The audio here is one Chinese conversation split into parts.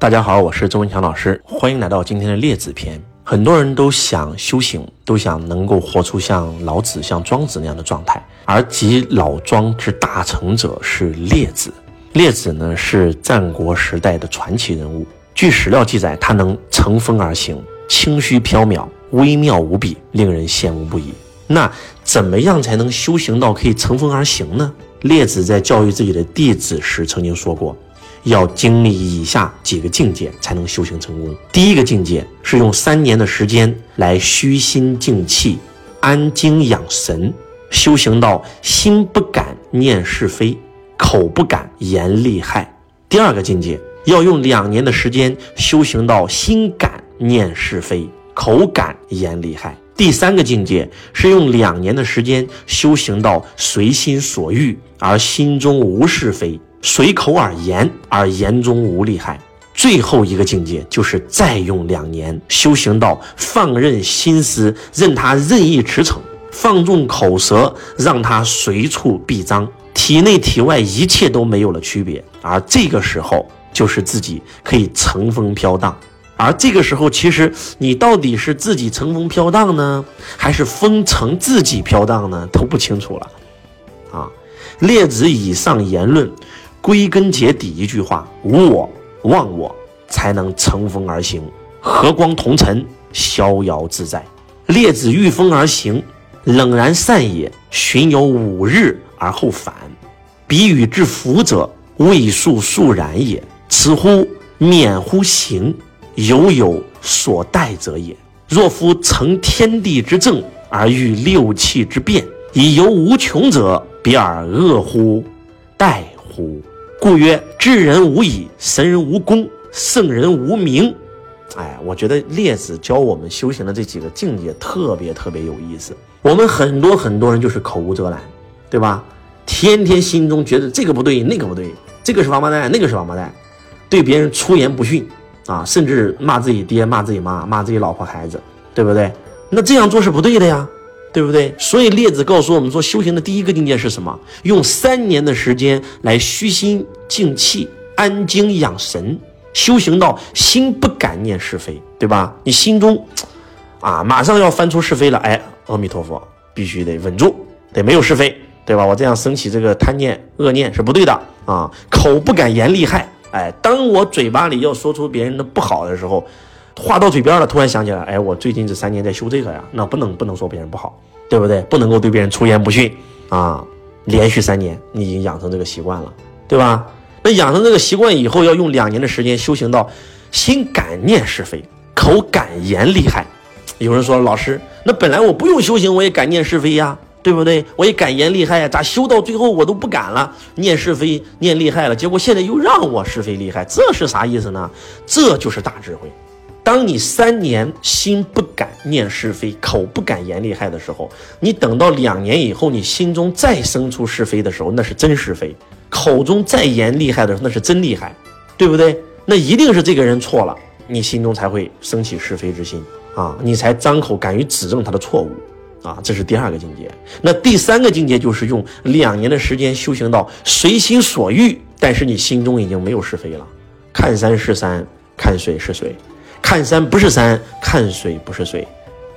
大家好，我是周文强老师，欢迎来到今天的列子篇。很多人都想修行，都想能够活出像老子、像庄子那样的状态，而集老庄之大成者是列子。列子呢是战国时代的传奇人物，据史料记载，他能乘风而行，轻虚飘渺，微妙无比，令人羡慕不已。那怎么样才能修行到可以乘风而行呢？列子在教育自己的弟子时曾经说过。要经历以下几个境界才能修行成功。第一个境界是用三年的时间来虚心静气、安精养神，修行到心不敢念是非，口不敢言利害。第二个境界要用两年的时间修行到心敢念是非，口敢言利害。第三个境界是用两年的时间修行到随心所欲，而心中无是非。随口而言，而言中无利害。最后一个境界就是再用两年修行到放任心思，任他任意驰骋；放纵口舌，让他随处必张，体内体外一切都没有了区别。而这个时候，就是自己可以乘风飘荡。而这个时候，其实你到底是自己乘风飘荡呢，还是风乘自己飘荡呢，都不清楚了。啊，列子以上言论。归根结底一句话：无我，忘我，才能乘风而行，和光同尘，逍遥自在。列子御风而行，冷然善也。巡游五日而后返，彼与之福者，未数数然也。此乎免乎行，犹有所待者也。若夫乘天地之正，而欲六气之变，以游无穷者，比尔恶乎？待乎？故曰：智人无以，神人无功，圣人无名。哎，我觉得列子教我们修行的这几个境界特别特别有意思。我们很多很多人就是口无遮拦，对吧？天天心中觉得这个不对，那个不对，这个是王八蛋，那个是王八蛋，对别人出言不逊啊，甚至骂自己爹、骂自己妈、骂自己老婆孩子，对不对？那这样做是不对的呀。对不对？所以列子告诉我们说，修行的第一个境界是什么？用三年的时间来虚心静气、安精养神，修行到心不敢念是非，对吧？你心中，啊，马上要翻出是非了，哎，阿弥陀佛，必须得稳住，得没有是非，对吧？我这样升起这个贪念、恶念是不对的啊！口不敢言利害，哎，当我嘴巴里要说出别人的不好的时候。话到嘴边了，突然想起来，哎，我最近这三年在修这个呀，那不能不能说别人不好，对不对？不能够对别人出言不逊啊！连续三年，你已经养成这个习惯了，对吧？那养成这个习惯以后，要用两年的时间修行到心感念是非，口敢言厉害。有人说，老师，那本来我不用修行，我也敢念是非呀，对不对？我也敢言厉害呀，咋修到最后我都不敢了，念是非、念厉害了？结果现在又让我是非厉害，这是啥意思呢？这就是大智慧。当你三年心不敢念是非，口不敢言利害的时候，你等到两年以后，你心中再生出是非的时候，那是真是非；口中再言厉害的时候，那是真厉害，对不对？那一定是这个人错了，你心中才会升起是非之心啊，你才张口敢于指正他的错误啊，这是第二个境界。那第三个境界就是用两年的时间修行到随心所欲，但是你心中已经没有是非了，看山是山，看水是水。看山不是山，看水不是水，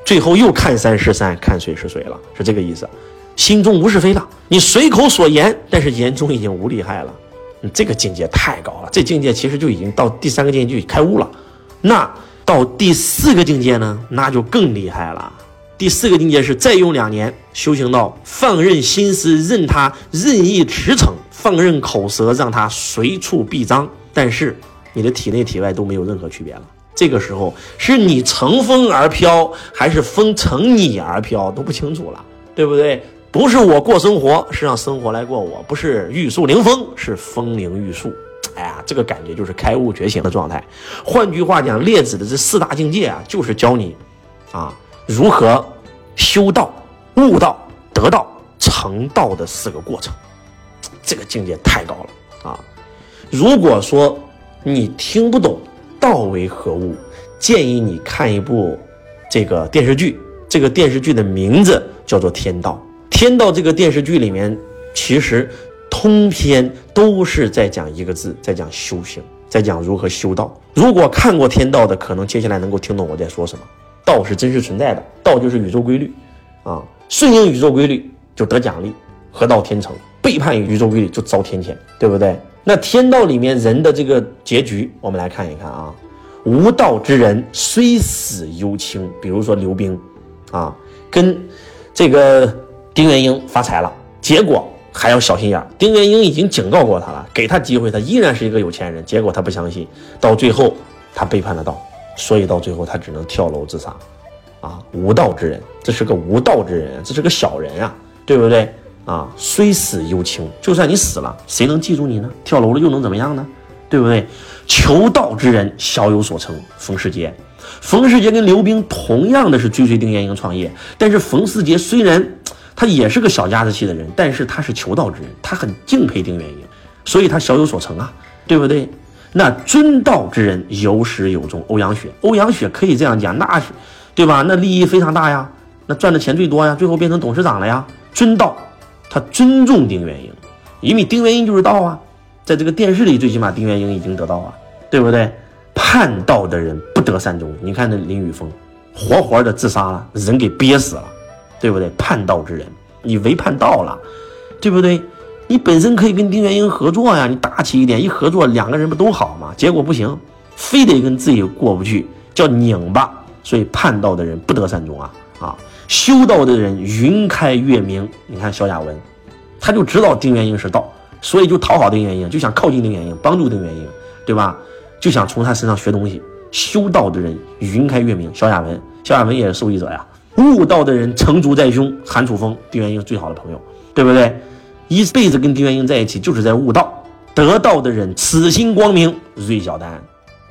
最后又看山是山，看水是水了，是这个意思。心中无是非了，你随口所言，但是言中已经无利害了。你这个境界太高了，这境界其实就已经到第三个境界就开悟了。那到第四个境界呢？那就更厉害了。第四个境界是再用两年修行到放任心思，任他任意驰骋，放任口舌，让他随处必张，但是你的体内体外都没有任何区别了。这个时候是你乘风而飘，还是风乘你而飘都不清楚了，对不对？不是我过生活，是让生活来过我；不是玉树临风，是风铃玉树。哎呀，这个感觉就是开悟觉醒的状态。换句话讲，列子的这四大境界啊，就是教你啊如何修道、悟道、得道、成道的四个过程。这个境界太高了啊！如果说你听不懂，道为何物？建议你看一部这个电视剧，这个电视剧的名字叫做《天道》。《天道》这个电视剧里面，其实通篇都是在讲一个字，在讲修行。在讲如何修道。如果看过天道的，可能接下来能够听懂我在说什么。道是真实存在的，道就是宇宙规律，啊，顺应宇宙规律就得奖励，合道天成；背叛宇宙规律就遭天谴，对不对？那天道里面人的这个结局，我们来看一看啊。无道之人虽死犹轻，比如说刘冰，啊，跟这个丁元英发财了，结果还要小心眼。丁元英已经警告过他了，给他机会，他依然是一个有钱人。结果他不相信，到最后他背叛了道。所以到最后，他只能跳楼自杀，啊，无道之人，这是个无道之人，这是个小人啊，对不对？啊，虽死犹轻，就算你死了，谁能记住你呢？跳楼了又能怎么样呢？对不对？求道之人小有所成。冯世杰，冯世杰跟刘冰同样的是追随丁元英创业，但是冯世杰虽然他也是个小家子气的人，但是他是求道之人，他很敬佩丁元英，所以他小有所成啊，对不对？那尊道之人有始有终。欧阳雪，欧阳雪可以这样讲，那是，对吧？那利益非常大呀，那赚的钱最多呀，最后变成董事长了呀。尊道，他尊重丁元英，因为丁元英就是道啊。在这个电视里，最起码丁元英已经得道啊，对不对？叛道的人不得善终。你看那林宇峰，活活的自杀了，人给憋死了，对不对？叛道之人，你违叛道了，对不对？你本身可以跟丁元英合作呀，你大气一点，一合作两个人不都好吗？结果不行，非得跟自己过不去，叫拧巴。所以叛道的人不得善终啊啊！修道的人云开月明。你看萧亚文，他就知道丁元英是道，所以就讨好丁元英，就想靠近丁元英，帮助丁元英，对吧？就想从他身上学东西。修道的人云开月明，萧亚文，萧亚文也是受益者呀。悟道的人成竹在胸，韩楚风，丁元英最好的朋友，对不对？一辈子跟丁元英在一起，就是在悟道。得道的人，此心光明，芮小丹，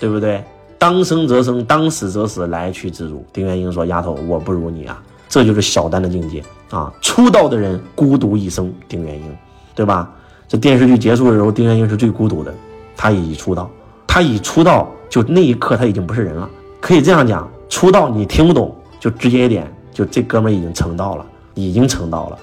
对不对？当生则生，当死则死，来去自如。丁元英说：“丫头，我不如你啊。”这就是小丹的境界啊！出道的人孤独一生，丁元英，对吧？这电视剧结束的时候，丁元英是最孤独的。他已出道，他已出道，就那一刻他已经不是人了。可以这样讲，出道你听不懂，就直接一点，就这哥们已经成道了，已经成道了。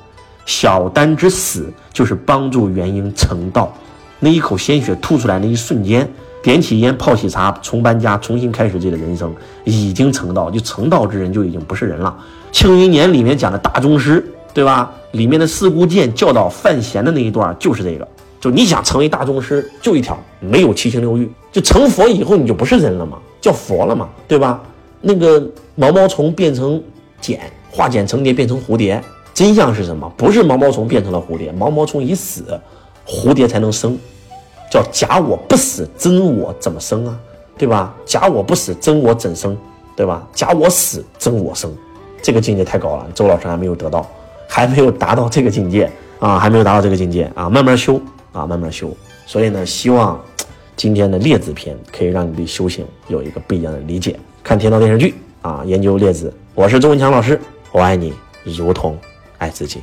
小丹之死就是帮助元英成道，那一口鲜血吐出来那一瞬间，点起烟泡起茶，重搬家，重新开始自己的人生，已经成道。就成道之人就已经不是人了。《庆余年》里面讲的大宗师，对吧？里面的四姑剑教导范闲的那一段就是这个。就你想成为大宗师，就一条，没有七情六欲。就成佛以后，你就不是人了嘛，叫佛了嘛，对吧？那个毛毛虫变成茧，化茧成蝶变成蝴蝶。真相是什么？不是毛毛虫变成了蝴蝶，毛毛虫已死，蝴蝶才能生，叫假我不死，真我怎么生啊？对吧？假我不死，真我怎生？对吧？假我死，真我生，这个境界太高了，周老师还没有得到，还没有达到这个境界啊，还没有达到这个境界啊，慢慢修啊，慢慢修。所以呢，希望今天的列子篇可以让你对修行有一个不一样的理解。看天道电视剧啊，研究列子，我是周文强老师，我爱你如同。爱自己。